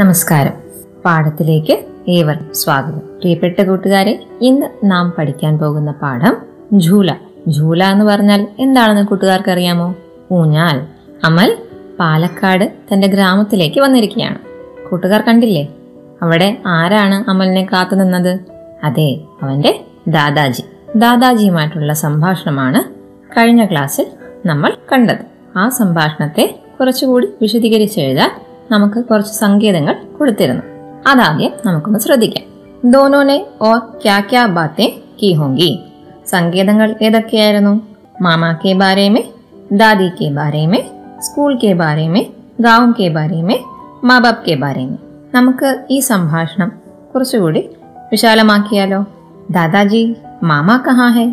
നമസ്കാരം. പാഠത്തിലേക്ക് ഏവർക്കും സ്വാഗതം. പ്രിയപ്പെട്ട കൂട്ടുകാരെ ഇന്ന് നാം പഠിക്കാൻ പോകുന്ന പാഠം ഝൂല. ഝൂല എന്ന് പറഞ്ഞാൽ എന്താണെന്ന് കൂട്ടുകാർക്ക് അറിയാമോ ഊഞ്ഞാൽ. അമൽ പാലക്കാട് തന്റെ ഗ്രാമത്തിലേക്ക് വന്നിരിക്കുകയാണ്. കൂട്ടുകാർ കണ്ടില്ലേ? അവിടെ ആരാണ് അമലിനെ കാത്തു നിന്നത്? അതെ അവന്റെ ദാദാജി. ദാദാജിയുമായിട്ടുള്ള സംഭാഷണമാണ് കഴിഞ്ഞ ക്ലാസ്സിൽ നമ്മൾ കണ്ടത്. ആ സംഭാഷണത്തെ കുറച്ചുകൂടി വിശദീകരിച്ചെഴുതാൻ നമുക്ക് കുറച്ച് സങ്കേതങ്ങൾ കൊടുത്തിരുന്നു അതാദ്യം നമുക്കൊന്ന് ശ്രദ്ധിക്കാം ദോനോനെ ഓർ ക്യാ ക്യാ ബാത്തേ കി ഹോങ്കി സങ്കേതങ്ങൾ ഏതൊക്കെയായിരുന്നു മാമാ കെ ബാരേ മേ ദാദി കെ ബാരേ മേ സ്കൂൾ കെ ബാരേ മേ ഗാവും കെ ബാരേ മേ മാ ബാപ് കെ ബാരേ മേ നമുക്ക് ഈ സംഭാഷണം കുറച്ചുകൂടി വിശാലമാക്കിയാലോ ദാദാജി മാമാ കഹാ ഹെ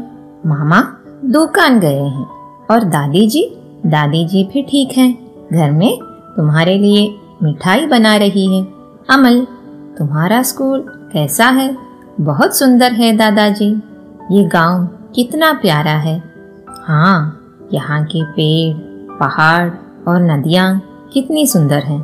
മാമാ दुकान गए हैं और दादी जी दादी जी भी ठीक हैं घर में तुम्हारे लिए मिठाई बना रही है। अमल, तुम्हारा स्कूल कैसा है? बहुत सुंदर है दादाजी। ये गाँव कितना प्यारा है। हाँ यहाँ के पेड़, पहाड़ और नदियाँ कितनी सुंदर हैं।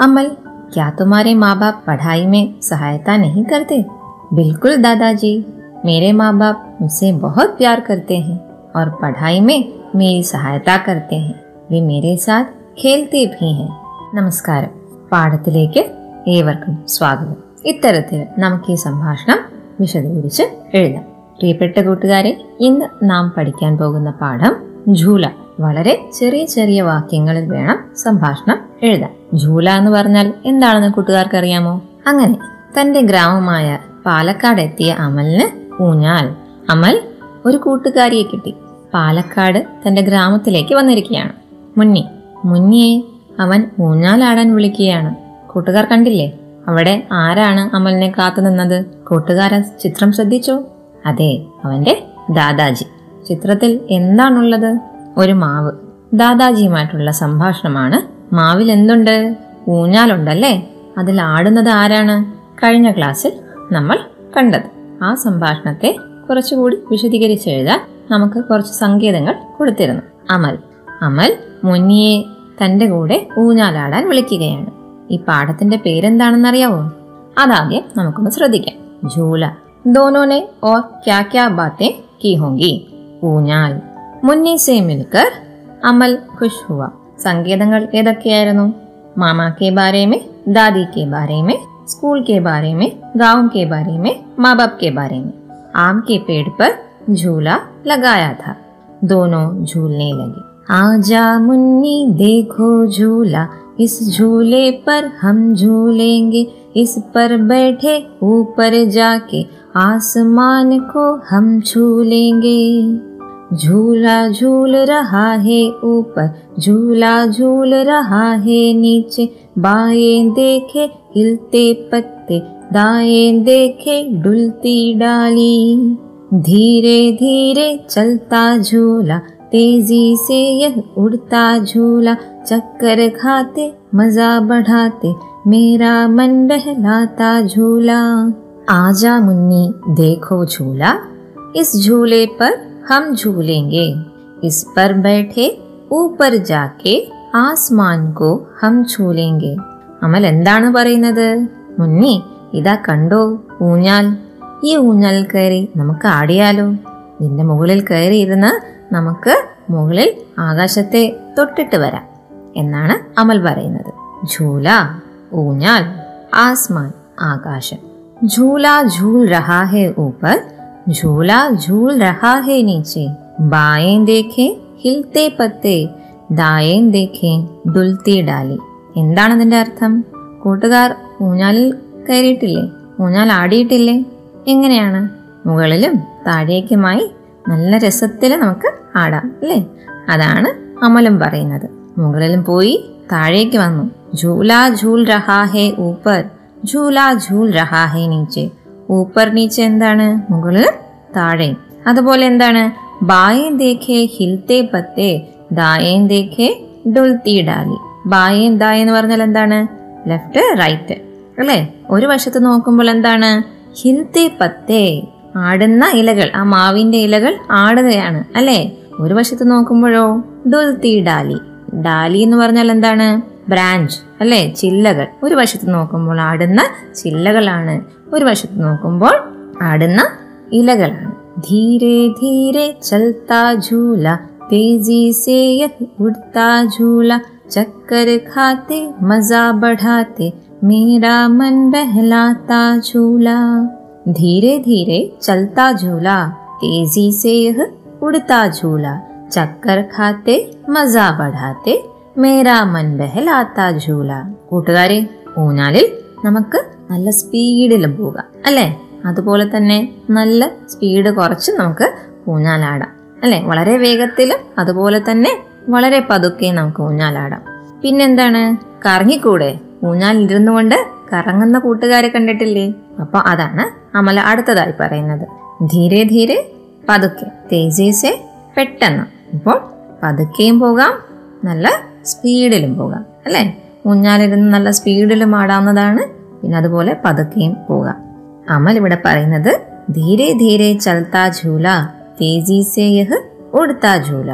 अमल, क्या तुम्हारे माँ बाप पढ़ाई में सहायता नहीं करते? बिल्कुल दादाजी, मेरे माँ बाप मुझसे बहुत प्यार करते हैं और पढ़ाई में मेरी सहायता करते हैं। वे मेरे साथ खेलते भी हैं। നമസ്കാരം. പാഠത്തിലേക്ക് ഏവർക്കും സ്വാഗതം. ഇത്തരത്തിൽ നമുക്ക് ഈ സംഭാഷണം വിശദീകരിച്ച് എഴുതാം. പ്രിയപ്പെട്ട കൂട്ടുകാരെ ഇന്ന് നാം പഠിക്കാൻ പോകുന്ന പാഠം ഝൂല. വളരെ ചെറിയ ചെറിയ വാക്യങ്ങളിൽ വേണം സംഭാഷണം എഴുതാൻ. ഝൂല എന്ന് പറഞ്ഞാൽ എന്താണെന്ന് കൂട്ടുകാർക്ക് അറിയാമോ അങ്ങനെ തന്റെ ഗ്രാമമായ പാലക്കാട് എത്തിയ അമലിന് ഊഞ്ഞാൽ. അമൽ ഒരു കൂട്ടുകാരിയെ കിട്ടി. പാലക്കാട് തന്റെ ഗ്രാമത്തിലേക്ക് വന്നിരിക്കുകയാണ്. മുന്നി മുന്നിയെ അവൻ ഊഞ്ഞാലാടാൻ വിളിക്കുകയാണ്. കൂട്ടുകാർ കണ്ടില്ലേ? അവിടെ ആരാണ് അമലിനെ കാത്തു നിന്നത്? കൂട്ടുകാരൻ ചിത്രം ശ്രദ്ധിച്ചോ? അതെ അവന്റെ ദാദാജി. ചിത്രത്തിൽ എന്താണുള്ളത്? ഒരു മാവ്. ദാദാജിയുമായിട്ടുള്ള സംഭാഷണമാണ് മാവിൽ എന്തുണ്ട്? ഊഞ്ഞാലുണ്ടല്ലേ? അതിൽ ആടുന്നത് ആരാണ്? കഴിഞ്ഞ ക്ലാസ്സിൽ നമ്മൾ കണ്ടത്. ആ സംഭാഷണത്തെ കുറച്ചുകൂടി വിശദീകരിച്ചെഴുതാൻ നമുക്ക് കുറച്ച് സങ്കേതങ്ങൾ കൊടുത്തിരുന്നു. അമൽ. അമൽ മുന്നിയെ തന്റെ കൂടെ ഊഞ്ഞാലാടാൻ വിളിക്കുകയാണ് ഈ പാഠത്തിന്റെ പേരെന്താണെന്നറിയാവോ അതാദ്യം നമുക്കൊന്ന് ശ്രദ്ധിക്കാം ഝൂല ദോനോനെ ഓർ ക്യാ ക്യാ ബാത്തേ കി ഹോങ്കി ഊഞ്ഞാൽ മുന്നി സേ മിൽക്കർ അമൽ ഖുഷ് ഹുവ സങ്കേതങ്ങൾ ഏതൊക്കെയായിരുന്നു മാമാ കെ ബാരേ മേ ദാദി കെ ബാരേ മേ स्कूल के बारे में गांव के बारे में माँ बाप के बारे में आम के पेड़ पर झूला लगाया था दोनों झूलने लगे आजा मुन्नी देखो झूला, इस झूले पर हम झूलेंगे। इस पर बैठे ऊपर जाके आसमान को हम छू लेंगे झूला झूल रहा है ऊपर, झूला झूल रहा है नीचे। बाएँ देखे हिलते पत्ते, दाएँ देखे डुलती डाली। धीरे धीरे चलता झूला तेजी से यह उड़ता झूला चक्कर खाते मजा बढ़ाते मेरा मन बहलाता झूला आजा मुन्नी देखो झूला इस झूले पर हम झूलेंगे इस पर बैठे ऊपर जाके ആസ്മാൻ കോ ഹം ഛൂലേങ്കെ അമൽ എന്താണ് പറയുന്നത് മുന്നി ഇതാ കണ്ടോ ഊഞ്ഞാൽ ഈ ഊഞ്ഞാൽ കയറി നമുക്ക് ആടിയാലോ നിന്റെ മുകളിൽ കയറി ഇരുന്ന് നമുക്ക് മുകളിൽ ആകാശത്തെ തൊട്ടിട്ട് വരാം എന്നാണ് അമൽ പറയുന്നത്. ഝൂല ഊഞ്ഞാൽ ആസ്മാൻ ആകാശം. ഝൂല ഝൂൽ രഹാഹേ ഊപ്പർ ഝൂല ഝൂൽ രഹാഹേ നീച്ചേ. നീച്ചെ ബായേ ദേഖേ ഹിൽത്തെ പത്തേ. ദായേ ദേഖേ ദുൽത്തി ഡാലി. എന്താണ് അതിന്റെ അർത്ഥം? കൂട്ടുകാർ ഊഞ്ഞാലിൽ കയറിയിട്ടില്ലേ? ഊഞ്ഞാൽ ആടിയിട്ടില്ലേ? എങ്ങനെയാണ്? മുകളിലും താഴേക്കുമായി നല്ല രസത്തിൽ നമുക്ക് ആടാം അല്ലേ അതാണ് അമലും പറയുന്നത് മുകളിലും പോയി താഴേക്ക് വന്നു झूला झूल रहा है ऊपर झूला झूल रहा है नीचे ഊപ്പർ നീച്ചെ എന്താണ് മുകളിൽ താഴെ അതുപോലെ എന്താണ് ബായേം ദേഖേ ഹിൽത്തെ പത്തേ ദായേം ദേഖേ ഡുൽത്തി ഡാലി ബായേം ദായ എന്ന് പറഞ്ഞാൽ എന്താണ് ലെഫ്റ്റ് റൈറ്റ് അല്ലേ ഒരു വശത്ത് നോക്കുമ്പോൾ എന്താണ് ഹിൽത്തെ പത്തേ ആടുന്ന ഇലകൾ. ആ മാവിന്റെ ഇലകൾ ആടുകയാണ് അല്ലേ? ഒരു വശത്ത് നോക്കുമ്പോഴോ ഡുൽത്തി ഡാലി. ഡാലി എന്ന് പറഞ്ഞാൽ എന്താണ്? ബ്രാഞ്ച് അല്ലേ? ചില്ലകൾ. ഒരു വശത്ത് നോക്കുമ്പോൾ ആടുന്ന ചില്ലകളാണ്. ഒരു വശത്ത് നോക്കുമ്പോൾ ആടുന്ന ഇലകളാണ്. ധീരെ ധീരെ ചൽത്താ ഝൂല तेजी से यह उड़ता झूला चक्कर खाते मजा बढ़ाते मेरा मन बहलाता धीरे धीरे चलता झूला तेजी से यह उड़ता झूला चक्कर खाते मजा बढ़ाते മേരാ മൻ ബഹലാത്ത ഝൂല കൂട്ടുകാരെ ഊഞ്ഞാലിൽ നമുക്ക് നല്ല സ്പീഡിലും പോകാം അല്ലേ അതുപോലെ തന്നെ നല്ല സ്പീഡ് കുറച്ച് നമുക്ക് ഊഞ്ഞാലാടാം അല്ലെ വളരെ വേഗത്തിലും അതുപോലെ തന്നെ വളരെ പതുക്കെ നമുക്ക് ഊഞ്ഞാലാടാം പിന്നെന്താണ് കറങ്ങിക്കൂടെ ഊഞ്ഞാലിരുന്നു കൊണ്ട് കറങ്ങുന്ന കൂട്ടുകാരെ കണ്ടിട്ടില്ലേ? അപ്പൊ അതാണ് അമല അടുത്തതായി പറയുന്നത്. ധീരെ ധീരെ പതുക്കെ തേജേസെ പെട്ടെന്ന്. അപ്പോൾ പതുക്കെയും പോകാം നല്ല സ്പീഡിലും പോകാം അല്ലേ? ഊഞ്ഞാലിരുന്ന് നല്ല സ്പീഡിലും ആടാവുന്നതാണ് പിന്നെ അതുപോലെ പതുക്കെയും പോകാം. അമൽ ഇവിടെ പറയുന്നത് ധീരെ ധീരെ ചൽത്താ ഝൂല തേജി സേ യഹ് ഉടുത്താ ഝൂല.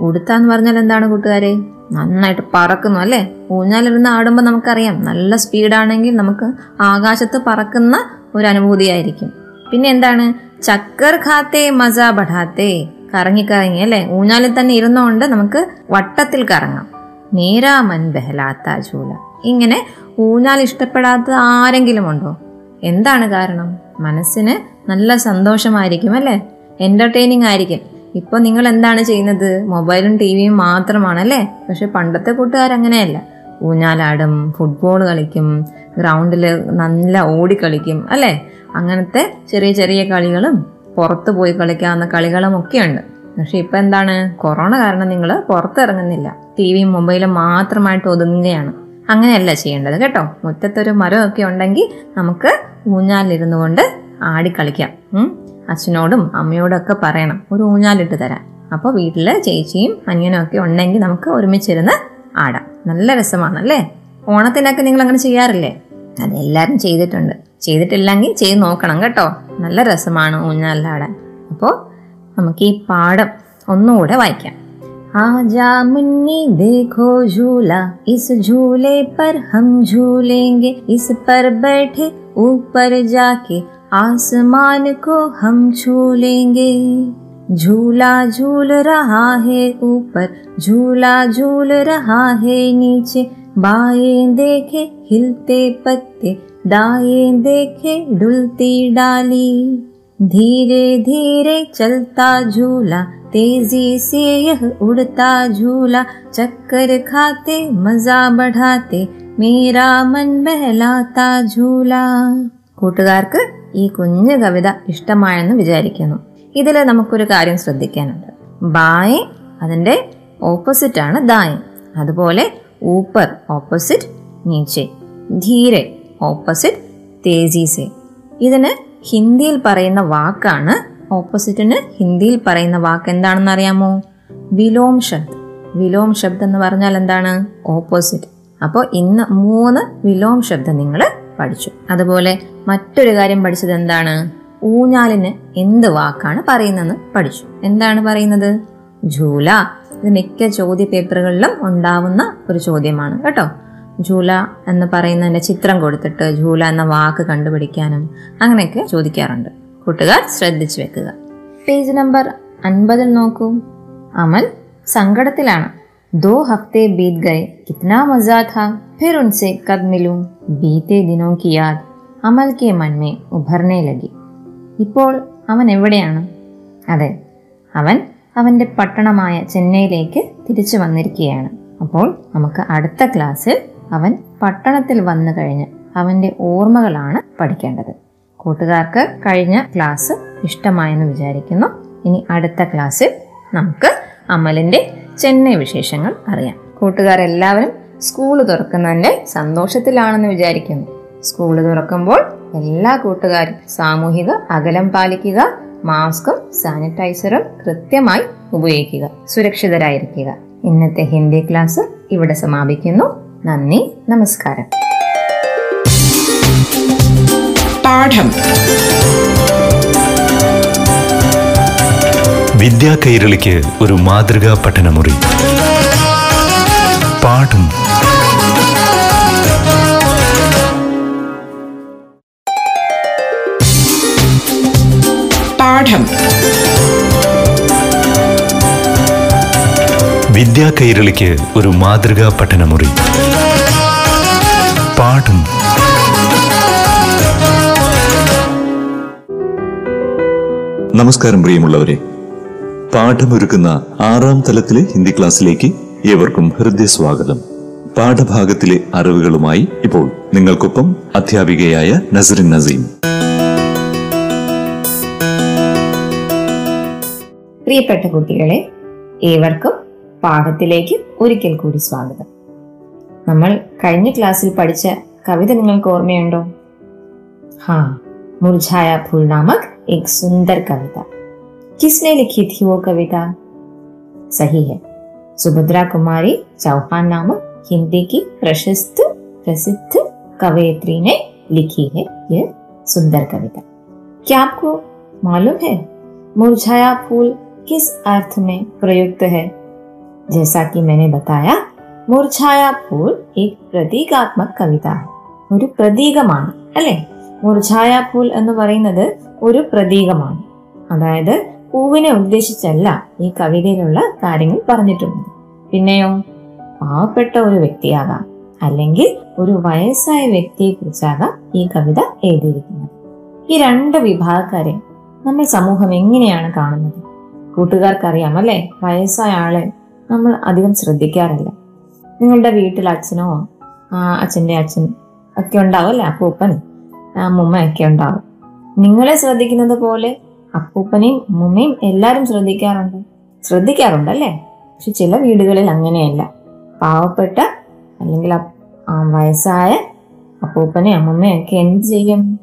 ഉടുത്താന്ന് പറഞ്ഞാൽ എന്താണ് കൂട്ടുകാരെ? നന്നായിട്ട് പറക്കുന്നു അല്ലേ? ഊഞ്ഞാലിരുന്ന് ആടുമ്പോൾ നമുക്കറിയാം നല്ല സ്പീഡാണെങ്കിൽ നമുക്ക് ആകാശത്ത് പറക്കുന്ന ഒരു അനുഭൂതിയായിരിക്കും പിന്നെ എന്താണ്? ചക്കർ ഖാത്തേ മസ ബഠാത്തേ. കറങ്ങി കറങ്ങി അല്ലേ? ഊഞ്ഞാലിൽ തന്നെ ഇരുന്നുകൊണ്ട് നമുക്ക് വട്ടത്തിൽ കറങ്ങാം. മേരാ മൻ ബഹലാത്ത ചൂല. ഇങ്ങനെ ഊഞ്ഞാൽ ഇഷ്ടപ്പെടാത്ത ആരെങ്കിലും ഉണ്ടോ? എന്താണ് കാരണം? മനസ്സിന് നല്ല സന്തോഷമായിരിക്കും അല്ലേ? എന്റർടൈനിങ് ആയിരിക്കും. ഇപ്പോൾ നിങ്ങൾ എന്താണ് ചെയ്യുന്നത്? മൊബൈലും ടി വിയും മാത്രമാണ് അല്ലേ? പക്ഷെ പണ്ടത്തെ കൂട്ടുകാർ അങ്ങനെയല്ല. ഊഞ്ഞാലാടും ഫുട്ബോൾ കളിക്കും ഗ്രൗണ്ടിൽ നല്ല ഓടിക്കളിക്കും അല്ലേ? അങ്ങനത്തെ ചെറിയ ചെറിയ കളികളും പുറത്ത് പോയി കളിക്കാവുന്ന കളികളും ഒക്കെ ഉണ്ട്. പക്ഷെ ഇപ്പം എന്താണ്? കൊറോണ കാരണം നിങ്ങൾ പുറത്തിറങ്ങുന്നില്ല. ടി വിയും മൊബൈലും മാത്രമായിട്ട് ഒതുങ്ങുകയാണ്. അങ്ങനെയല്ല ചെയ്യേണ്ടത് കേട്ടോ. മുറ്റത്തൊരു മരമൊക്കെ ഉണ്ടെങ്കിൽ നമുക്ക് ഊഞ്ഞാലിരുന്നു കൊണ്ട് ആടിക്കളിക്കാം. അച്ഛനോടും അമ്മയോടും ഒക്കെ പറയണം ഒരു ഊഞ്ഞാലിട്ട് തരാൻ അപ്പോൾ വീട്ടിൽ ചേച്ചിയും അനിയനും ഒക്കെ ഉണ്ടെങ്കിൽ നമുക്ക് ഒരുമിച്ചിരുന്ന് ആടാം നല്ല രസമാണ് അല്ലേ ഓണത്തിനൊക്കെ നിങ്ങൾ അങ്ങനെ ചെയ്യാറില്ലേ അതെല്ലാവരും ചെയ്തിട്ടുണ്ട് ചെയ്തിട്ടില്ലെങ്കിൽ ചെയ്ത് നോക്കണം കേട്ടോ നല്ല രസമാണ് ഊഞ്ഞാലാടാൻ അപ്പോൾ നമുക്ക് ഈ പാഠം ഒന്നുകൂടെ വായിക്കാം आजा मुन्नी देखो झूला इस झूले पर हम झूलेंगे इस पर बैठे ऊपर जाके आसमान को हम छू लेंगे झूला झूल रहा है ऊपर, झूला झूल रहा है नीचे। बाएँ देखे हिलते पत्ते, दाएँ देखे डुलती डाली। धीरे धीरे चलता झूला, तेज़ी से यह उड़ता झूला। चक्कर खाते, मज़ा बढ़ाते, मेरा मन बहलाता झूला। कोटगारकर ഈ കുഞ്ഞു കവിത ഇഷ്ടമായെന്ന് വിചാരിക്കുന്നു. ഇതിൽ നമുക്കൊരു കാര്യം ശ്രദ്ധിക്കാനുണ്ട്. ബായ് അതിന്റെ ഓപ്പോസിറ്റ് ആണ് ദായ്. അതുപോലെ ഊപ്പർ ഓപ്പോസിറ്റ് നീച്ചെ. ധീരെ ഓപ്പോസിറ്റ് തേജീസെ. ഇതിന് ഹിന്ദിയിൽ പറയുന്ന വാക്കാണ് ഓപ്പോസിറ്റിന് ഹിന്ദിയിൽ പറയുന്ന വാക്ക് എന്താണെന്ന് അറിയാമോ വിലോം ശബ്ദ്. വിലോം ശബ്ദം എന്ന് പറഞ്ഞാൽ എന്താണ്? ഓപ്പോസിറ്റ്. അപ്പോൾ ഇന്ന് മൂന്ന് വിലോം ശബ്ദം നിങ്ങൾ പഠിച്ചു. അതുപോലെ മറ്റൊരു കാര്യം പഠിച്ചത് എന്താണ്? ഊഞ്ഞാലിന് എന്ത് വാക്കാണ് പറയുന്നതെന്ന് പഠിച്ചു. എന്താണ് പറയുന്നത്? ജൂല. ഇത് മിക്ക ചോദ്യ പേപ്പറുകളിലും ഉണ്ടാവുന്ന ഒരു ചോദ്യമാണ് കേട്ടോ. ജൂല എന്ന് പറയുന്നതിന്റെ ചിത്രം കൊടുത്തിട്ട് ജൂല എന്ന വാക്ക് കണ്ടുപിടിക്കാനും അങ്ങനെയൊക്കെ ചോദിക്കാറുണ്ട്. കൂട്ടുകാർ ശ്രദ്ധിച്ചു വെക്കുക. പേജ് നമ്പർ അൻപതിൽ നോക്കൂ. അമൽ സങ്കടത്തിലാണ്. दो हफ्ते बीत गए। कितना मज़ा था। फिर उनसे कब मिलूं। बीते दिनों की याद അമൽക്ക് മൺമേ ഉഭർനെ ലഗി ഇപ്പോൾ അവൻ എവിടെയാണ്? അതെ അവൻ അവന്റെ പട്ടണമായ ചെന്നൈയിലേക്ക് തിരിച്ചു വന്നിരിക്കുകയാണ്. അപ്പോൾ നമുക്ക് അടുത്ത ക്ലാസ്സിൽ അവൻ പട്ടണത്തിൽ വന്നു കഴിഞ്ഞ് അവന്റെ ഓർമ്മകളാണ് പഠിക്കേണ്ടത്. കൂട്ടുകാർക്ക് കഴിഞ്ഞ ക്ലാസ് ഇഷ്ടമായെന്ന് വിചാരിക്കുന്നു. ഇനി അടുത്ത ക്ലാസ്സിൽ നമുക്ക് അമലിന്റെ ചെന്നൈ വിശേഷങ്ങൾ അറിയാം. കൂട്ടുകാരെല്ലാവരും സ്കൂൾ തുറക്കുന്നതിന്റെ സന്തോഷത്തിലാണെന്ന് വിചാരിക്കുന്നു. സ്കൂൾ തുറക്കുമ്പോൾ എല്ലാ കൂട്ടുകാരും സാമൂഹിക അകലം പാലിക്കുക മാസ്കും സാനിറ്റൈസറും കൃത്യമായി ഉപയോഗിക്കുക സുരക്ഷിതരായിരിക്കുക. ഇന്നത്തെ ഹിന്ദി ക്ലാസ് ഇവിടെ സമാപിക്കുന്നു. നന്ദി നമസ്കാരം. പാഠം. വിദ്യാ കൈരളിക്ക് ഒരു മാതൃകാ പഠനമുറി. പാഠം. പാഠം. വിദ്യാ കൈരളിക്ക് ഒരു മാതൃകാ പഠനമുറി. പാഠം. നമസ്കാരം പ്രിയമുള്ളവരെ. പാഠമൊരുക്കുന്ന ആറാം തലത്തിലെ ഹിന്ദി ക്ലാസ്സിലേക്ക് ഏവർക്കും ഹൃദയസ്വാഗതം. പാഠഭാഗത്തിലെ അറിവുകളുമായി ഇപ്പോൾ നിങ്ങൾക്കൊപ്പം അധ്യാപികയായ നസറിൻ നസീം. പ്രിയപ്പെട്ട കുട്ടികളെ ഏവർക്കും പാഠത്തിലേക്ക് ഒരിക്കൽ കൂടി സ്വാഗതം. നമ്മൾ കഴിഞ്ഞ ക്ലാസ്സിൽ പഠിച്ച കവിത നിങ്ങൾക്ക് ഓർമ്മയുണ്ടോ? ഹാ മുർജായ ഫുൾനാമക് എക് സുന്ദർ കവിത. किसने लिखी थी वो कविता सही है सुभद्रा कुमारी चौहान नामक हिंदी की प्रशस्त प्रसिद्ध कवयित्री ने लिखी है यह सुंदर कविता क्या आपको मालूम है मुरझाया फूल किस अर्थ में प्रयुक्त है जैसा कि मैंने बताया മുർഛായ ഫൂൾ एक പ്രതീകാത്മക കവിത ഒരു പ്രതീകമാണ് അല്ലെ മുർഛായ ഫൂൽ എന്ന് പറയുന്നത് ഒരു പ്രതീകമാണ് അതായത് പൂവിനെ ഉദ്ദേശിച്ചല്ല ഈ കവിതയിലുള്ള കാര്യങ്ങൾ പറഞ്ഞിട്ടുള്ളത് പിന്നെയോ പാവപ്പെട്ട ഒരു വ്യക്തിയാകാം അല്ലെങ്കിൽ ഒരു വയസ്സായ വ്യക്തിയെ കുറിച്ചാകാം ഈ കവിത എഴുതിയിരിക്കുന്നത്. ഈ രണ്ട് വിഭാഗക്കാരെ നമ്മൾ സമൂഹം എങ്ങനെയാണ് കാണുന്നത്? കൂട്ടുകാർക്കറിയാം അല്ലെ? വയസ്സായ ആളെ നമ്മൾ അധികം ശ്രദ്ധിക്കാറില്ല. നിങ്ങളുടെ വീട്ടിൽ അച്ഛനോ അച്ഛന്റെ അച്ഛൻ ഒക്കെ ഉണ്ടാവും അല്ലേ? അപ്പൂപ്പൻ അമ്മൂമ്മ ഒക്കെ ഉണ്ടാവും. നിങ്ങളെ ശ്രദ്ധിക്കുന്നത് പോലെ അപ്പൂപ്പനെയും ഉമ്മയും എല്ലാവരും ശ്രദ്ധിക്കാറുണ്ട്. ശ്രദ്ധിക്കാറുണ്ട് അല്ലേ പക്ഷെ ചില വീടുകളിൽ അങ്ങനെയല്ല. പാവപ്പെട്ട അല്ലെങ്കിൽ വയസ്സായ അപ്പൂപ്പനെ അമ്മുമ്മയും ഒക്കെ എന്ത് ചെയ്യും?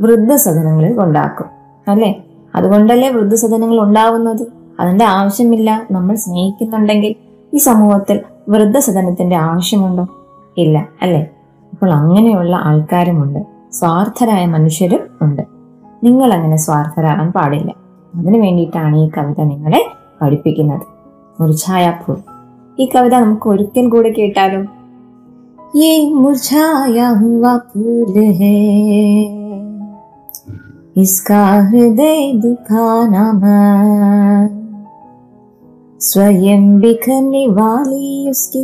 വൃദ്ധസദനങ്ങളിൽ കൊണ്ടാക്കും. അല്ലേ? അതുകൊണ്ടല്ലേ വൃദ്ധസദനങ്ങൾ ഉണ്ടാവുന്നത്? അതിന്റെ ആവശ്യമില്ല. നമ്മൾ സ്നേഹിക്കുന്നുണ്ടെങ്കിൽ ഈ സമൂഹത്തിൽ വൃദ്ധസദനത്തിന്റെ ആവശ്യമുണ്ടോ? ഇല്ല. അല്ലേ? അപ്പോൾ അങ്ങനെയുള്ള ആൾക്കാരുമുണ്ട്. സ്വാർത്ഥരായ മനുഷ്യരും ഉണ്ട്. നിങ്ങൾ അങ്ങനെ സ്വാർത്ഥരാകാൻ പാടില്ല അതിനു വേണ്ടിയിട്ടാണ് ഈ കവിത നിങ്ങളെ പഠിപ്പിക്കുന്നത് മുർഛായപ്പൂർ ഈ കവിത നമുക്ക് ഒരിക്കൽ കൂടെ കേട്ടാലോ ये मुरझाया हुआ फूल है इसका हृदय दुखाना मत स्वयं बिखरने वाली उसकी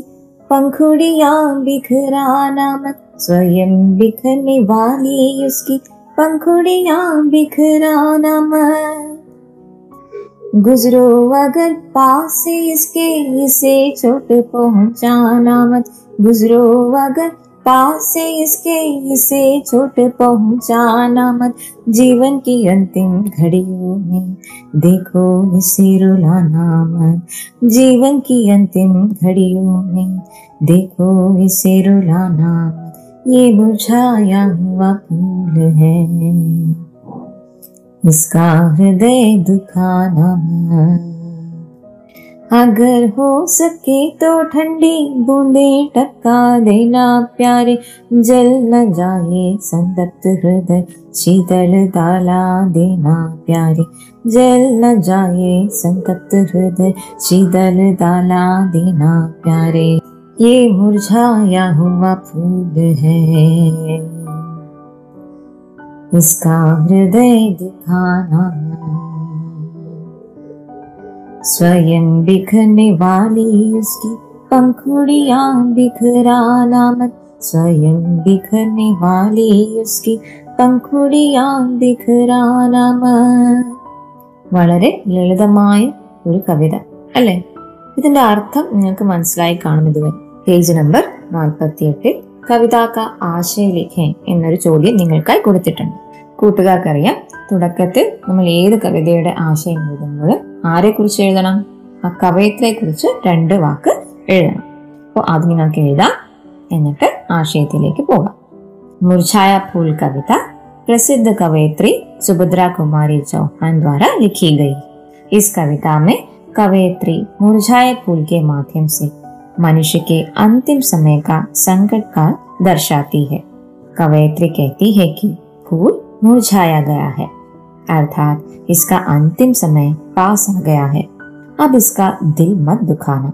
पंखुड़ियां बिखराना मत स्वयं बिखरने वाली उसकी पंखुड़ियाँ बिखराना मत गुजरो अगर पास इसके, इसे चोट पहुंचाना मत। गुजरो अगर पास इसके, इसे चोट पहुंचाना मत। जीवन की अंतिम घड़ियों में देखो, इसे रुलाना मत। जीवन की अंतिम घड़ियों में देखो, इसे रुलाना मत। ये मुरझाया हुआ फूल है। इसका हृदय दुखाना अगर हो सके तो ठंडी बूंदे टपका देना प्यारे। जल न जाए संतप्त हृदय, शीतल दाला देना प्यारे। जल न जाए संतप्त हृदय, शीतल दाला देना प्यारे। ये मुरझाया हुआ फूल है इसका हृदय दुखाना स्वयं बिखरने वाली उसकी पंखुड़ियां बिखराना मत स्वयं बिखरने वाली उसकी पंखुड़ियां बिखराना मत വളരെ ലളിതമായ ഒരു കവിത അല്ലേ ഇതിന്റെ അർത്ഥം നിങ്ങൾക്ക് മനസ്സിലായി കാണും ഇതുവരെ പേജ് നമ്പർ നാൽപ്പത്തിയെട്ടിൽ കവിതാക്ക ആശയലേഖൻ എന്നൊരു ചോദ്യം നിങ്ങൾക്കായി കൊടുത്തിട്ടുണ്ട് കൂട്ടുകാർക്കറിയാം തുടക്കത്തിൽ നമ്മൾ ഏത് കവിതയുടെ ആശയം എഴുതുമ്പോൾ ആരെ കുറിച്ച് എഴുതണം ആ കവയത്രിയെ കുറിച്ച് രണ്ട് വാക്ക് എഴുതണം അപ്പോൾ അത് നിങ്ങൾക്ക് എഴുതാം എന്നിട്ട് ആശയത്തിലേക്ക് പോകാം मुरझाया फूल कविता प्रसिद्ध कवयित्री सुभद्रा कुमारी चौहान द्वारा लिखी गई इस कविता में कवयित्री मुरझाए फूल के माध्यम से मनुष्य के अंतिम समय का संकट का दर्शाती है। कवयित्री कहती है कि फूल मुरझाया गया है, अर्थात इसका अंतिम समय पास आ गया है। अब इसका दिल मत दुखाना।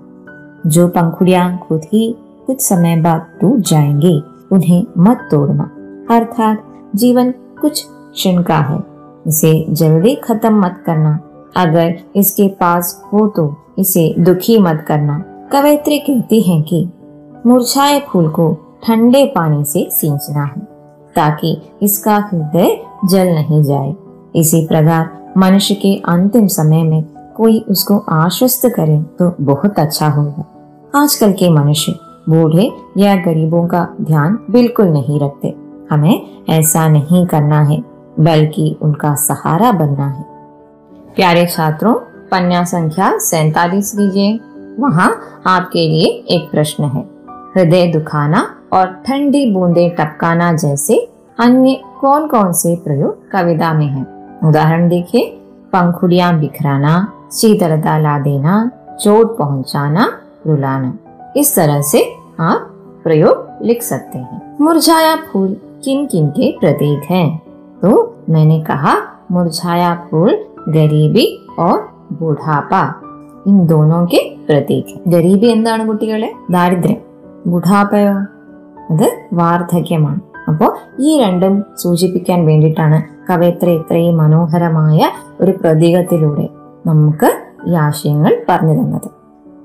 जो पंखुड़ियाँ खुद ही कुछ समय बाद टूट जाएँगे, उन्हें मत तोड़ना। अर्थात जीवन कुछ क्षण का है। इसे जल्दी खत्म मत करना। अगर इसके पास हो तो इसे दुखी मत करना। कवयित्री कहती है कि मुरझाए फूल को ठंडे पानी से सींचना है, ताकि इसका हृदय जल नहीं जाए। इसी प्रकार मनुष्य के अंतिम समय में कोई उसको आश्वस्त करे तो बहुत अच्छा होगा। आजकल के मनुष्य बूढ़े या गरीबों का ध्यान बिल्कुल नहीं रखते। हमें ऐसा नहीं करना है, बल्कि उनका सहारा बनना है। प्यारे छात्रों, पन्या संख्या सैतालीस लीजिए वहाँ आपके लिए एक प्रश्न है। हृदय दुखाना और ठंडी बूंदे टपकाना जैसे अन्य कौन कौन से प्रयोग कविता में हैं? उदाहरण देखिए। पंखुड़ियाँ बिखराना, शीतलता ला देना, चोट पहुंचाना, रुलाना। इस तरह से आप प्रयोग लिख सकते हैं। मुरझाया फूल किन किन के प्रतीक हैं? तो मैंने कहा, मुरझाया फूल गरीबी और बुढ़ापा। ഇൻ ദോനോക്ക് പ്രതീക്. ഗരീബി എന്താണ് കുട്ടികളെ? ദാരിദ്ര്യം. ഗുഢാപയോ അത് വാർദ്ധക്യമാണ്. അപ്പോൾ ഈ രണ്ടും സൂചിപ്പിക്കാൻ വേണ്ടിയിട്ടാണ് കവയത്ര ഇത്രയും മനോഹരമായ ഒരു പ്രതീകത്തിലൂടെ നമുക്ക് ഈ ആശയങ്ങൾ പറഞ്ഞു തന്നത്.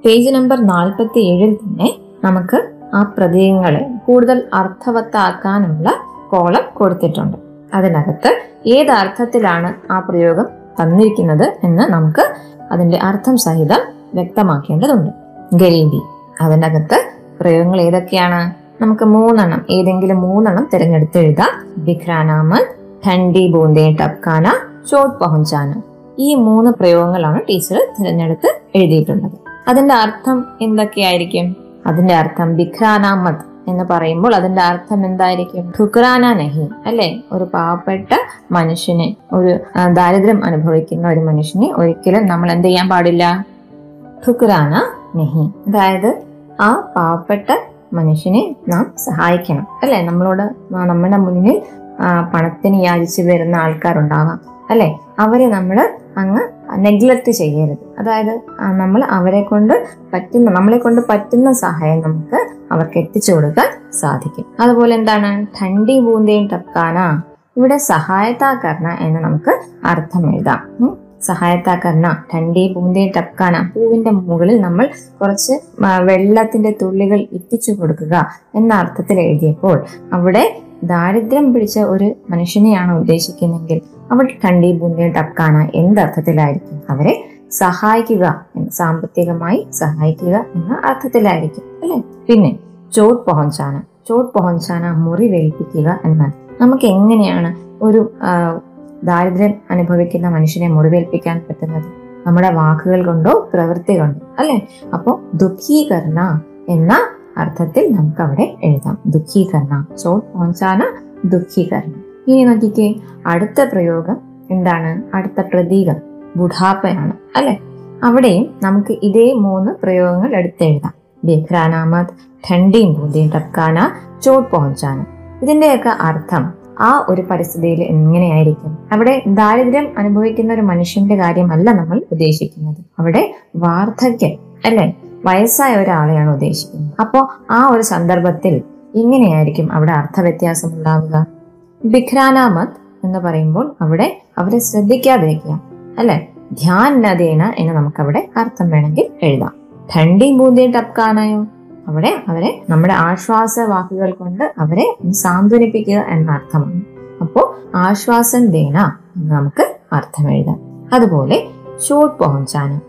പേജ് നമ്പർ നാൽപ്പത്തി ഏഴിൽ തന്നെ നമുക്ക് ആ പ്രതീകങ്ങളെ കൂടുതൽ അർത്ഥവത്താക്കാനുള്ള കോളം കൊടുത്തിട്ടുണ്ട്. അതിനകത്ത് ഏത് അർത്ഥത്തിലാണ് ആ പ്രയോഗം തന്നിരിക്കുന്നത് എന്ന് നമുക്ക് അതിന്റെ അർത്ഥം സഹിതം വ്യക്തമാക്കേണ്ടതുണ്ട്. ഗരീബി അതിനകത്ത് പ്രയോഗങ്ങൾ ഏതൊക്കെയാണ്? നമുക്ക് മൂന്നെണ്ണം ഏതെങ്കിലും മൂന്നെണ്ണം തിരഞ്ഞെടുത്ത് എഴുതാം ബിഖ്രാനാമൻ ഠണ്ടി ബൂന്ദേ ടപ്കാന ചോട്ട് പഹുഞ്ചാന. ഈ മൂന്ന് പ്രയോഗങ്ങളാണ് ടീച്ചർ തിരഞ്ഞെടുത്ത് എഴുതിയിട്ടുള്ളത്. അതിന്റെ അർത്ഥം എന്തൊക്കെയായിരിക്കും? അതിന്റെ അർത്ഥം ബിഖ്രാനാമത് എന്ന് പറയുമ്പോൾ അതിന്റെ അർത്ഥം എന്തായിരിക്കും? ഠുക്രാന നഹി അല്ലെ? ഒരു പാവപ്പെട്ട മനുഷ്യനെ ഒരു ദാരിദ്ര്യം അനുഭവിക്കുന്ന ഒരു മനുഷ്യനെ ഒരിക്കലും നമ്മൾ എന്ത് ചെയ്യാൻ പാടില്ല? ഠുക്രാന നഹി. അതായത് ആ പാവപ്പെട്ട മനുഷ്യനെ നാം സഹായിക്കണം അല്ലെ? നമ്മളോട് നമ്മുടെ മുന്നിൽ പണത്തിന് യാചിച്ചു വരുന്ന ആൾക്കാരുണ്ടാവാം അല്ലെ? അവരെ നമ്മൾ അങ്ങ് നെഗ്ലക്ട് ചെയ്യരുത്. അതായത് നമ്മൾ അവരെ കൊണ്ട് പറ്റുന്ന നമ്മളെ കൊണ്ട് പറ്റുന്ന സഹായം നമുക്ക് അവർക്ക് എത്തിച്ചു കൊടുക്കാൻ സാധിക്കും. അതുപോലെ എന്താണ്? ഠണ്ടി ബൂന്തയും ടപ്കാന ഇവിടെ സഹായത്താക്കരണ എന്ന് നമുക്ക് അർത്ഥം എഴുതാം. സഹായത്താക്കരണ ഠണ്ടി ബൂന്തയും ടപ്കാന പൂവിന്റെ മുകളിൽ നമ്മൾ കുറച്ച് വെള്ളത്തിന്റെ തുള്ളികൾ എത്തിച്ചു കൊടുക്കുക എന്ന അർത്ഥത്തിൽ എഴുതിയപ്പോൾ അവിടെ ദാരിദ്ര്യം പിടിച്ച ഒരു മനുഷ്യനെയാണ് ഉദ്ദേശിക്കുന്നതെങ്കിൽ അവൾ ഠണ്ടി ബുന്ദി ടക്കാണ് എന്തർത്ഥത്തിലായിരിക്കും അവരെ സഹായിക്കുക സാമ്പത്തികമായി സഹായിക്കുക എന്ന അർത്ഥത്തിലായിരിക്കും അല്ലെ? പിന്നെ ചോട്ട് പഹഞ്ചാന ചോട്ട് പഹഞ്ചാന മുറിവേൽപ്പിക്കുക എന്നാൽ നമുക്ക് എങ്ങനെയാണ് ഒരു ദാരിദ്ര്യം അനുഭവിക്കുന്ന മനുഷ്യനെ മുറിവേൽപ്പിക്കാൻ പറ്റുന്നത്? നമ്മുടെ വാക്കുകൾ കൊണ്ടോ പ്രവൃത്തി കൊണ്ടോ അല്ലെ? അപ്പോ ദുഃഖീകരണ എന്ന അർത്ഥത്തിൽ നമുക്ക് അവിടെ എഴുതാം. ദുഃഖീകരണ. ചോട്ട് പോഞ്ചാന ദുഃഖീകരണം. ഇനി നോക്കിക്കേ അടുത്ത പ്രയോഗം എന്താണ്? അടുത്ത പ്രതീകം. ബുഢാപ്പയാണ് അല്ലെ? അവിടെയും നമുക്ക് ഇതേ മൂന്ന് പ്രയോഗങ്ങൾ എടുത്തെഴുതാം. ബേഖ്രാനാമത് ഠണ്ടിയും ബൂന്തിയും ടപ്കാന ചോട്ട് പോഞ്ചാന ഇതിന്റെയൊക്കെ അർത്ഥം ആ ഒരു പരിസ്ഥിതിയിൽ എങ്ങനെയായിരിക്കും? അവിടെ ദാരിദ്ര്യം അനുഭവിക്കുന്ന ഒരു മനുഷ്യന്റെ കാര്യമല്ല നമ്മൾ ഉദ്ദേശിക്കുന്നത്. അവിടെ വാർദ്ധക്യം അല്ലെ? വയസ്സായ ഒരാളെയാണ് ഉദ്ദേശിക്കുന്നത്. അപ്പോ ആ ഒരു സന്ദർഭത്തിൽ ഇങ്ങനെയായിരിക്കും അവിടെ അർത്ഥവ്യത്യാസം ഉണ്ടാവുക. ബിഖ്രാനാമത് എന്ന് പറയുമ്പോൾ അവിടെ അവരെ ശ്രദ്ധിക്കാതിരിക്കുക അല്ലെ? ധ്യാൻ നദേന എന്ന് നമുക്കവിടെ അർത്ഥം വേണമെങ്കിൽ എഴുതാം. ഠണ്ടി ബൂന്തി ടപ്കാനായോ? അവിടെ അവരെ നമ്മുടെ ആശ്വാസ വാക്കുകൾ കൊണ്ട് അവരെ സാന്ത്വനിപ്പിക്കുക എന്ന അർത്ഥമാണ്. അപ്പോ ആശ്വാസം ദേന എന്ന് നമുക്ക് അർത്ഥം എഴുതാം. അതുപോലെ ചോട്ട് പോഹൻചാന.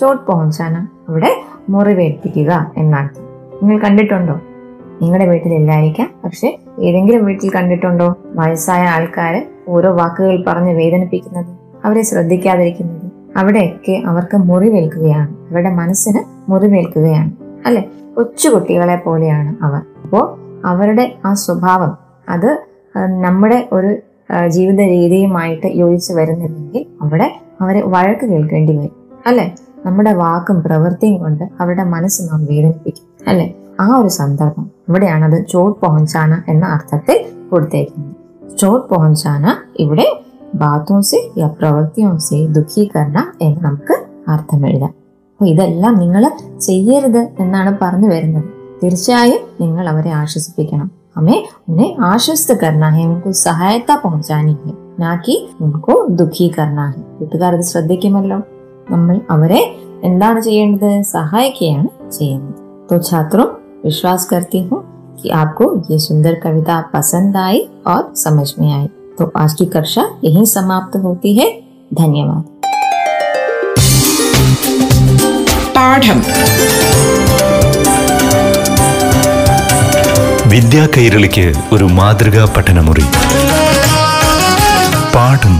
ചോട്ട് പഹഞ്ചാന അവിടെ മുറിവേൽപ്പിക്കുക എന്നാണ്. നിങ്ങൾ കണ്ടിട്ടുണ്ടോ? നിങ്ങളുടെ വീട്ടിലില്ലായിരിക്കാം. പക്ഷെ ഏതെങ്കിലും വീട്ടിൽ കണ്ടിട്ടുണ്ടോ? വയസ്സായ ആൾക്കാർ ഓരോ വാക്കുകൾ പറഞ്ഞ് വേദനിപ്പിക്കുന്നത് അവരെ ശ്രദ്ധിക്കാതിരിക്കുന്നത്. അവിടെയൊക്കെ അവർക്ക് മുറിവേൽക്കുകയാണ്. അവരുടെ മനസ്സിന് മുറിവേൽക്കുകയാണ്. അല്ലെ? കൊച്ചുകുട്ടികളെ പോലെയാണ് അവർ. അപ്പോൾ അവരുടെ ആ സ്വഭാവം അത് നമ്മുടെ ഒരു ജീവിത രീതിയുമായിട്ട് യോജിച്ച് വരുന്നില്ലെങ്കിൽ അവിടെ അവരെ വഴക്ക് കേൾക്കേണ്ടി വരും. അല്ലെ? നമ്മുടെ വാക്കും പ്രവൃത്തിയും കൊണ്ട് അവരുടെ മനസ്സ് നാം വേദനിപ്പിക്കും അല്ലെ? ആ ഒരു സന്ദർഭം ഇവിടെയാണത് ചോട്ട് പോഹൻചാന എന്ന അർത്ഥത്തിൽ കൊടുത്തേക്കുന്നത്. ചോട്ട് പോഹൻചാന ഇവിടെ ബാത്തും സെ യാ പ്രവൃത്തിയും ദുഃഖീകരണ എന്ന് നമുക്ക് അർത്ഥം എഴുതാം അപ്പോൾ ഇതെല്ലാം നിങ്ങൾ ചെയ്യരുത് എന്നാണ് പറഞ്ഞു വരുന്നത്. തീർച്ചയായും നിങ്ങൾ അവരെ ആശ്വസിപ്പിക്കണം. അമ്മേ ഉന്നെ ആശ്വസ്ത करना है उनको സഹായത पहुंचानी है ना कि उनको दुखी കൂട്ടുകാർ ഇത് ശ്രദ്ധിക്കുമല്ലോ. നമ്മൾ അവരെ എന്താണ് ചെയ്യേണ്ടത് സഹായിക്കുകയാണ് ചെയ്യുന്നത് तो छात्रों विश्वास करती हूँ कि आपको ये सुंदर कविता पसंद आई और समझ में आई तो आज की कक्षा यहीं समाप्त होती है धन्यवाद പാഠം വിദ്യാ കൈരളിക്ക് ഒരു മാതൃകാ പഠനമുറി പാഠം